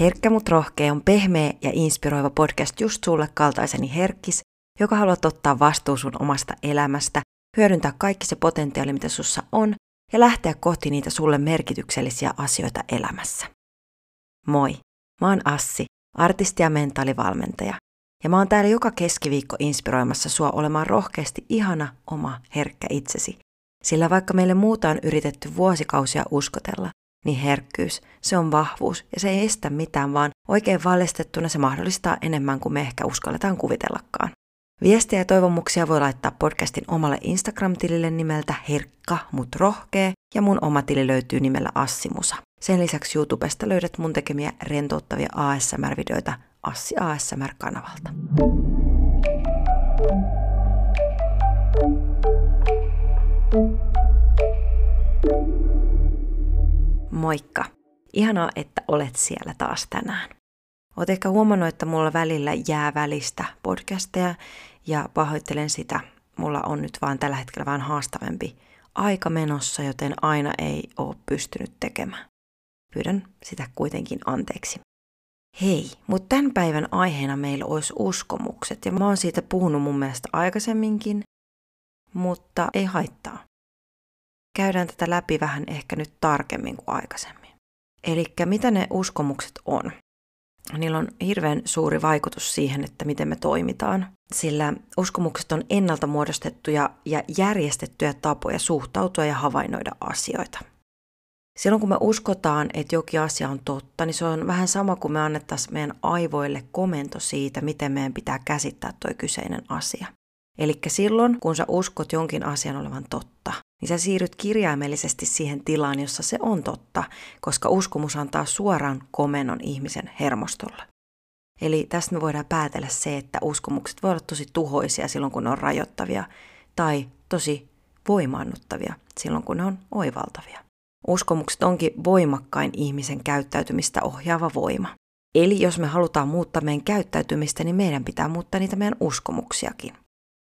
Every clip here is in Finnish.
Herkkä mut rohkea on pehmeä ja inspiroiva podcast just sulle kaltaiseni herkkis, joka haluat ottaa vastuun sun omasta elämästä, hyödyntää kaikki se potentiaali, mitä sussa on, ja lähteä kohti niitä sulle merkityksellisiä asioita elämässä. Moi, mä oon Assi, artisti ja mentaalivalmentaja, ja mä oon täällä joka keskiviikko inspiroimassa sua olemaan rohkeasti ihana oma herkkä itsesi. Sillä vaikka meille muuta on yritetty vuosikausia uskotella, niin herkkyys, se on vahvuus ja se ei estä mitään, vaan oikein vallistettuna se mahdollistaa enemmän kuin me ehkä uskalletaan kuvitellakaan. Viestejä ja toivomuksia voi laittaa podcastin omalle Instagram-tilille nimeltä Herkka, mut rohkee, ja mun oma tili löytyy nimellä Assimusa. Sen lisäksi YouTubesta löydät mun tekemiä rentouttavia ASMR-videoita Assi ASMR-kanavalta. Moikka! Ihanaa, että olet siellä taas tänään. Olet ehkä huomannut, että mulla välillä jää välistä podcasteja ja pahoittelen sitä. Mulla on nyt vaan tällä hetkellä vähän haastavampi aika menossa, joten aina ei ole pystynyt tekemään. Pyydän sitä kuitenkin anteeksi. Hei, mutta tämän päivän aiheena meillä olisi uskomukset ja mä oon siitä puhunut mun mielestä aikaisemminkin, mutta ei haittaa. Käydään tätä läpi vähän ehkä nyt tarkemmin kuin aikaisemmin. Eli mitä ne uskomukset on? Niillä on hirveän suuri vaikutus siihen, että miten me toimitaan, sillä uskomukset on ennalta muodostettuja ja järjestettyjä tapoja suhtautua ja havainnoida asioita. Silloin kun me uskotaan, että jokin asia on totta, niin se on vähän sama kuin me annettaisiin meidän aivoille komento siitä, miten meidän pitää käsittää tuo kyseinen asia. Eli silloin, kun sä uskot jonkin asian olevan totta, niin sä siirryt kirjaimellisesti siihen tilaan, jossa se on totta, koska uskomus antaa suoraan komennon ihmisen hermostolle. Eli tästä me voidaan päätellä se, että uskomukset voivat olla tosi tuhoisia silloin, kun ne on rajoittavia, tai tosi voimaannuttavia silloin, kun ne on oivaltavia. Uskomukset onkin voimakkain ihmisen käyttäytymistä ohjaava voima. Eli jos me halutaan muuttaa meidän käyttäytymistä, niin meidän pitää muuttaa niitä meidän uskomuksiakin.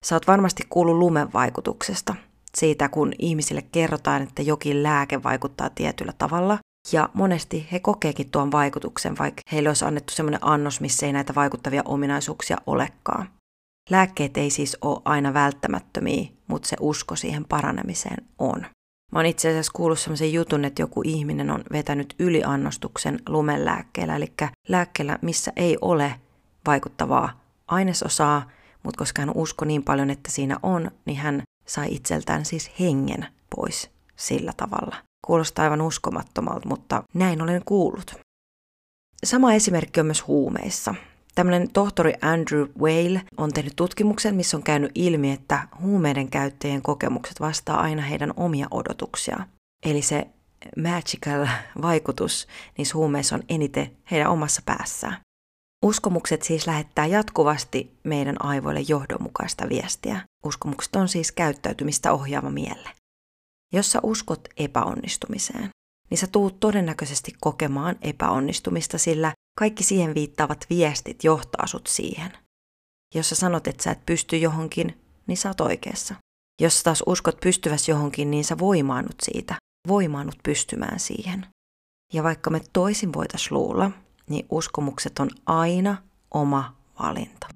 Sä oot varmasti kuullut lumen vaikutuksesta, siitä kun ihmisille kerrotaan, että jokin lääke vaikuttaa tietyllä tavalla, ja monesti he kokeekin tuon vaikutuksen, vaikka heille olisi annettu sellainen annos, missä ei näitä vaikuttavia ominaisuuksia olekaan. Lääkkeet ei siis ole aina välttämättömiä, mutta se usko siihen paranemiseen on. Mä oon itse asiassa kuullut sellaisen jutun, että joku ihminen on vetänyt yliannostuksen lumelääkkeellä, eli lääkkeellä, missä ei ole vaikuttavaa ainesosaa, mutta koska hän uskoi niin paljon, että siinä on, niin hän sai itseltään siis hengen pois sillä tavalla. Kuulostaa aivan uskomattomalta, mutta näin olen kuullut. Sama esimerkki on myös huumeissa. Tämmöinen tohtori Andrew Whale on tehnyt tutkimuksen, missä on käynyt ilmi, että huumeiden käyttäjien kokemukset vastaa aina heidän omia odotuksia. Eli se magical vaikutus niissä huumeissa on eniten heidän omassa päässään. Uskomukset siis lähettää jatkuvasti meidän aivoille johdonmukaista viestiä. Uskomukset on siis käyttäytymistä ohjaava mielle. Jos sä uskot epäonnistumiseen, niin sä tuut todennäköisesti kokemaan epäonnistumista, sillä kaikki siihen viittaavat viestit johtaa sut siihen. Jos sä sanot, että sä et pysty johonkin, niin sä oot oikeassa. Jos sä taas uskot pystyväs johonkin, niin sä voimaannut siitä, voimaannut pystymään siihen. Ja vaikka me toisin voitais luulla, niin uskomukset on aina oma valinta.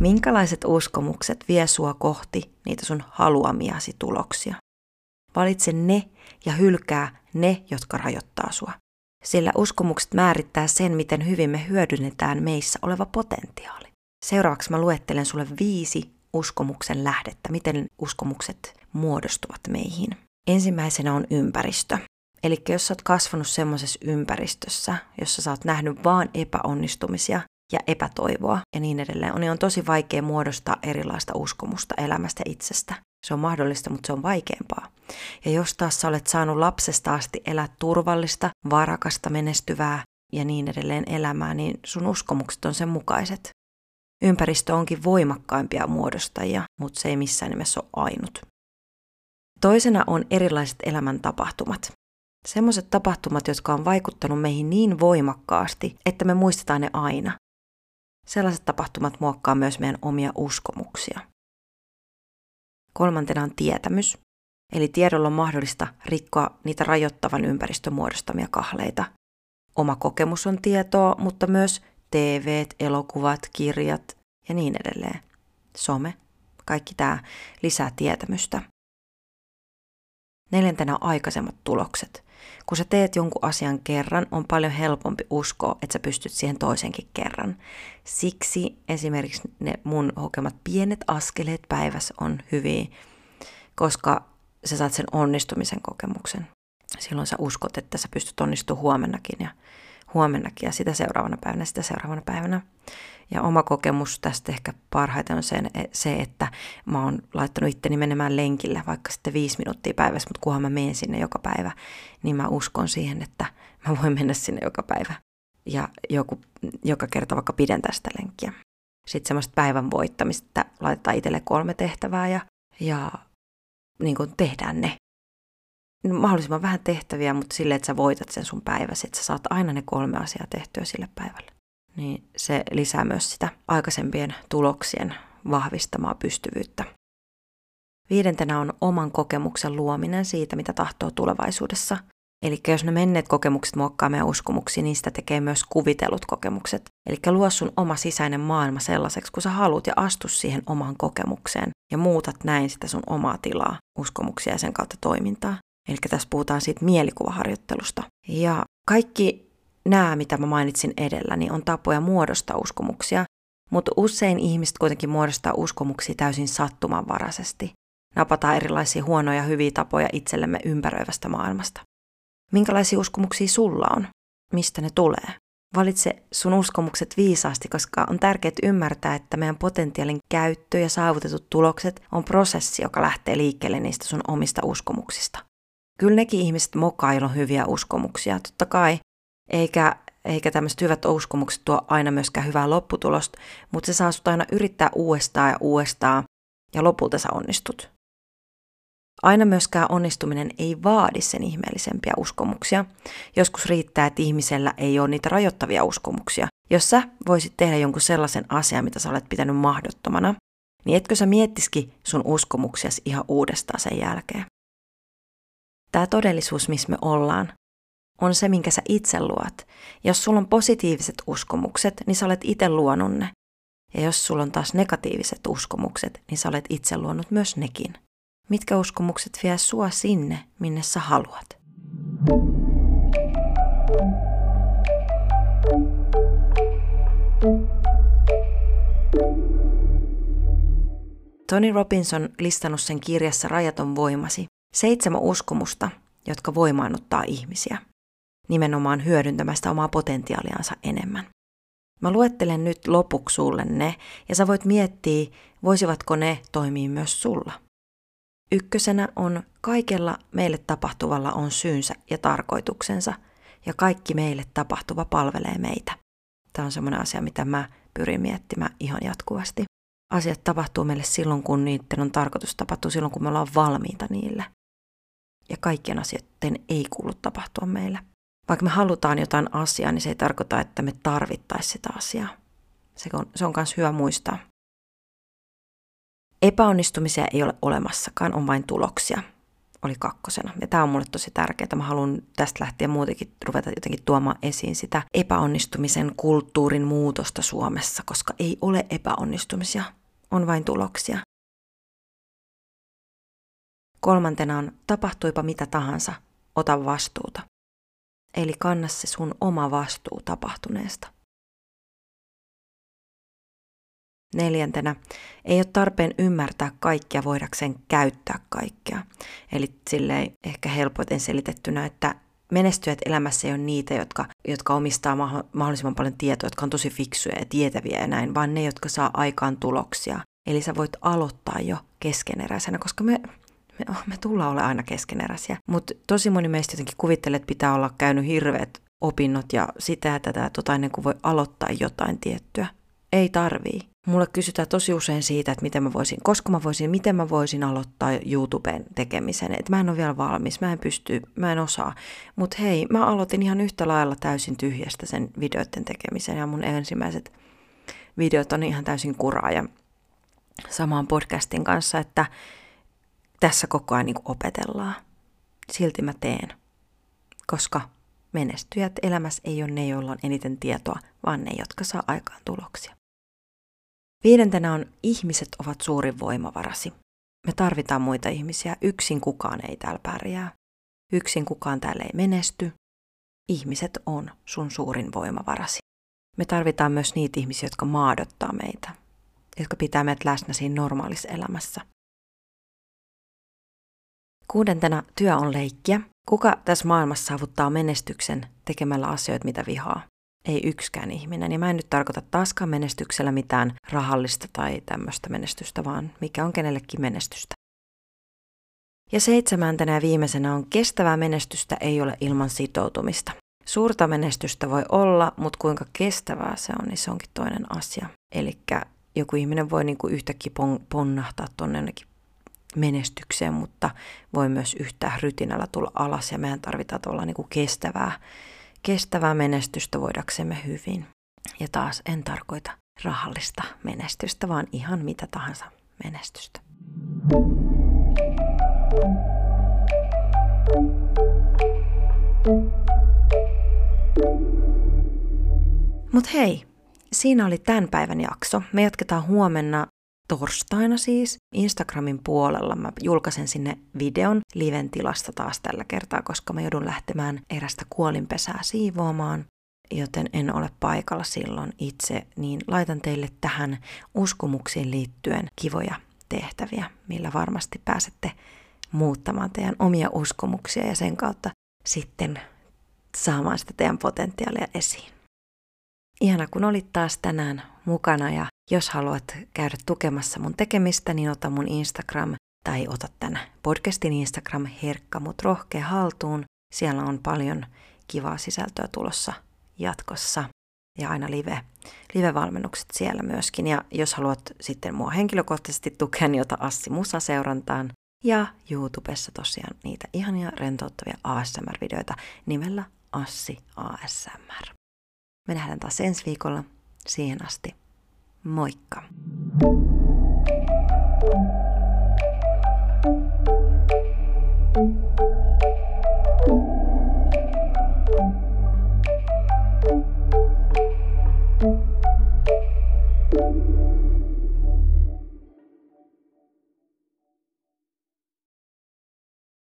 Minkälaiset uskomukset vie sua kohti niitä sun haluamiasi tuloksia? Valitse ne ja hylkää ne, jotka rajoittaa sua. Sillä uskomukset määrittää sen, miten hyvin me hyödynnetään meissä oleva potentiaali. Seuraavaksi mä luettelen sulle viisi uskomuksen lähdettä, miten uskomukset muodostuvat meihin. Ensimmäisenä on ympäristö. Eli jos sä oot kasvanut semmoisessa ympäristössä, jossa sä oot nähnyt vaan epäonnistumisia ja epätoivoa ja niin edelleen, niin on tosi vaikea muodostaa erilaista uskomusta elämästä itsestä. Se on mahdollista, mutta se on vaikeampaa. Ja jos taas sä olet saanut lapsesta asti elää turvallista, varakasta, menestyvää ja niin edelleen elämää, niin sun uskomukset on sen mukaiset. Ympäristö onkin voimakkaimpia muodostajia, mutta se ei missään nimessä ole ainut. Toisena on erilaiset elämäntapahtumat. Semmoiset tapahtumat, jotka on vaikuttanut meihin niin voimakkaasti, että me muistetaan ne aina. Sellaiset tapahtumat muokkaa myös meidän omia uskomuksia. Kolmantena on tietämys, eli tiedolla on mahdollista rikkoa niitä rajoittavan ympäristön muodostamia kahleita. Oma kokemus on tietoa, mutta myös TV, elokuvat, kirjat ja niin edelleen. Some, kaikki tämä lisää tietämystä. Neljäntenä on aikaisemmat tulokset. Kun sä teet jonkun asian kerran, on paljon helpompi uskoa, että sä pystyt siihen toisenkin kerran. Siksi esimerkiksi ne mun hokemat pienet askeleet päivässä on hyviä, koska sä saat sen onnistumisen kokemuksen. Silloin sä uskot, että sä pystyt onnistumaan huomennakin ja huomennakin ja sitä seuraavana päivänä, sitä seuraavana päivänä. Ja oma kokemus tästä ehkä parhaiten on sen, se, että mä oon laittanut itteni menemään lenkille vaikka sitten viisi minuuttia päivässä, mutta kunhan mä menen sinne joka päivä, niin mä uskon siihen, että mä voin mennä sinne joka päivä. Ja joku, joka kerta vaikka pidentää sitä lenkkiä. Sitten semmoista päivän voittamista, laitetaan itselle kolme tehtävää ja, ja niin kuin tehdään ne. Mahdollisimman vähän tehtäviä, mutta silleen, että sä voitat sen sun päiväsi, että sä saat aina ne kolme asiaa tehtyä sille päivälle niin se lisää myös sitä aikaisempien tuloksien vahvistamaa pystyvyyttä. Viidentenä on oman kokemuksen luominen siitä, mitä tahtoo tulevaisuudessa. Eli jos ne menneet kokemukset muokkaa meidän uskomuksia, niin sitä tekee myös kuvitellut kokemukset. Eli luo sun oma sisäinen maailma sellaiseksi, kun sä haluat ja astu siihen omaan kokemukseen ja muutat näin sitä sun omaa tilaa, uskomuksia ja sen kautta toimintaa. Eli tässä puhutaan siitä mielikuvaharjoittelusta. Ja kaikki nämä, mitä mä mainitsin edellä, niin on tapoja muodostaa uskomuksia, mutta usein ihmiset kuitenkin muodostaa uskomuksia täysin sattumanvaraisesti. Napataan erilaisia huonoja hyviä tapoja itsellemme ympäröivästä maailmasta. Minkälaisia uskomuksia sulla on? Mistä ne tulee? Valitse sun uskomukset viisaasti, koska on tärkeää ymmärtää, että meidän potentiaalin käyttö ja saavutetut tulokset on prosessi, joka lähtee liikkeelle niistä sun omista uskomuksista. Kyllä nekin ihmiset mokailla hyviä uskomuksia, totta kai, eikä, eikä tämmöiset hyvät uskomukset tuo aina myöskään hyvää lopputulosta, mutta se saa sut aina yrittää uudestaan ja uudestaan, ja lopulta sä onnistut. Aina myöskään onnistuminen ei vaadi sen ihmeellisempiä uskomuksia. Joskus riittää, että ihmisellä ei ole niitä rajoittavia uskomuksia. Jos sä voisit tehdä jonkun sellaisen asian, mitä sä olet pitänyt mahdottomana, niin etkö sä miettiski sun uskomuksiasi ihan uudestaan sen jälkeen? Tämä todellisuus, missä me ollaan, on se, minkä sä itse luot. Jos sulla on positiiviset uskomukset, niin sä olet itse luonut ne. Ja jos sulla on taas negatiiviset uskomukset, niin sä olet itse luonut myös nekin. Mitkä uskomukset vie sua sinne, minne sä haluat? Tony Robinson listannut sen kirjassa Rajaton voimasi seitsemän uskomusta, jotka voimaannuttaa ihmisiä nimenomaan hyödyntämästä omaa potentiaaliansa enemmän. Mä luettelen nyt lopuksi sulle ne, ja sä voit miettiä, voisivatko ne toimia myös sulla. Ykkösenä on kaikella meille tapahtuvalla on syynsä ja tarkoituksensa, ja kaikki meille tapahtuva palvelee meitä. Tämä on semmoinen asia, mitä mä pyrin miettimään ihan jatkuvasti. Asiat tapahtuu meille silloin, kun niiden on tarkoitus tapahtua, silloin kun me ollaan valmiita niille. Ja kaikkien asioiden ei kuulu tapahtua meille vaikka me halutaan jotain asiaa, niin se ei tarkoita, että me tarvittaisiin sitä asiaa. Se on, se on myös hyvä muistaa. Epäonnistumisia ei ole olemassakaan, on vain tuloksia. Oli kakkosena. Ja tämä on mulle tosi tärkeää. Mä haluan tästä lähtien muutenkin ruveta jotenkin tuomaan esiin sitä epäonnistumisen kulttuurin muutosta Suomessa, koska ei ole epäonnistumisia, on vain tuloksia. Kolmantena on tapahtuipa mitä tahansa, ota vastuuta eli kanna se sun oma vastuu tapahtuneesta. Neljäntenä, ei ole tarpeen ymmärtää kaikkia voidakseen käyttää kaikkea. Eli silleen ehkä helpoiten selitettynä, että menestyjät elämässä ei ole niitä, jotka, jotka omistaa mahdollisimman paljon tietoa, jotka on tosi fiksuja ja tietäviä ja näin, vaan ne, jotka saa aikaan tuloksia. Eli sä voit aloittaa jo keskeneräisenä, koska me me, me tullaan olla aina keskeneräisiä. Mutta tosi moni meistä jotenkin kuvittelee, että pitää olla käynyt hirveät opinnot ja sitä tätä tota ennen kuin voi aloittaa jotain tiettyä. Ei tarvii. Mulle kysytään tosi usein siitä, että miten mä voisin, koska mä voisin, miten mä voisin aloittaa YouTuben tekemisen. Että mä en ole vielä valmis, mä en pysty, mä en osaa. Mutta hei, mä aloitin ihan yhtä lailla täysin tyhjästä sen videoiden tekemisen ja mun ensimmäiset videot on ihan täysin kuraa ja samaan podcastin kanssa, että tässä koko ajan niin opetellaan. Silti mä teen, koska menestyjät elämässä ei ole ne, joilla on eniten tietoa, vaan ne, jotka saa aikaan tuloksia. Viidentenä on ihmiset ovat suurin voimavarasi. Me tarvitaan muita ihmisiä. Yksin kukaan ei täällä pärjää. Yksin kukaan täällä ei menesty. Ihmiset on sun suurin voimavarasi. Me tarvitaan myös niitä ihmisiä, jotka maadottaa meitä, jotka pitää meidät läsnä siinä normaalissa elämässä. Kuudentena työ on leikkiä. Kuka tässä maailmassa saavuttaa menestyksen tekemällä asioita, mitä vihaa? Ei yksikään ihminen. Ja mä en nyt tarkoita taaskaan menestyksellä mitään rahallista tai tämmöistä menestystä, vaan mikä on kenellekin menestystä. Ja seitsemäntenä ja viimeisenä on kestävää menestystä ei ole ilman sitoutumista. Suurta menestystä voi olla, mutta kuinka kestävää se on, niin se onkin toinen asia. Eli joku ihminen voi niinku yhtäkkiä ponnahtaa tuonne jonnekin menestykseen, mutta voi myös yhtään rytinällä tulla alas ja meidän tarvitaan tuolla niin kuin kestävää, kestävää menestystä voidaksemme hyvin. Ja taas en tarkoita rahallista menestystä, vaan ihan mitä tahansa menestystä. Mutta hei, siinä oli tämän päivän jakso. Me jatketaan huomenna torstaina siis Instagramin puolella mä julkaisen sinne videon liven tilasta taas tällä kertaa, koska mä joudun lähtemään erästä kuolinpesää siivoamaan, joten en ole paikalla silloin itse, niin laitan teille tähän uskomuksiin liittyen kivoja tehtäviä, millä varmasti pääsette muuttamaan teidän omia uskomuksia ja sen kautta sitten saamaan sitä teidän potentiaalia esiin. Ihana, kun olit taas tänään mukana ja jos haluat käydä tukemassa mun tekemistä, niin ota mun Instagram tai ota tämän podcastin Instagram herkka mut rohkea haltuun. Siellä on paljon kivaa sisältöä tulossa jatkossa ja aina live, live-valmennukset siellä myöskin. Ja jos haluat sitten mua henkilökohtaisesti tukea, niin ota Assi Musa seurantaan. Ja YouTubessa tosiaan niitä ihania rentouttavia ASMR-videoita nimellä Assi ASMR. Me nähdään taas ensi viikolla. Siihen asti, moikka! thank you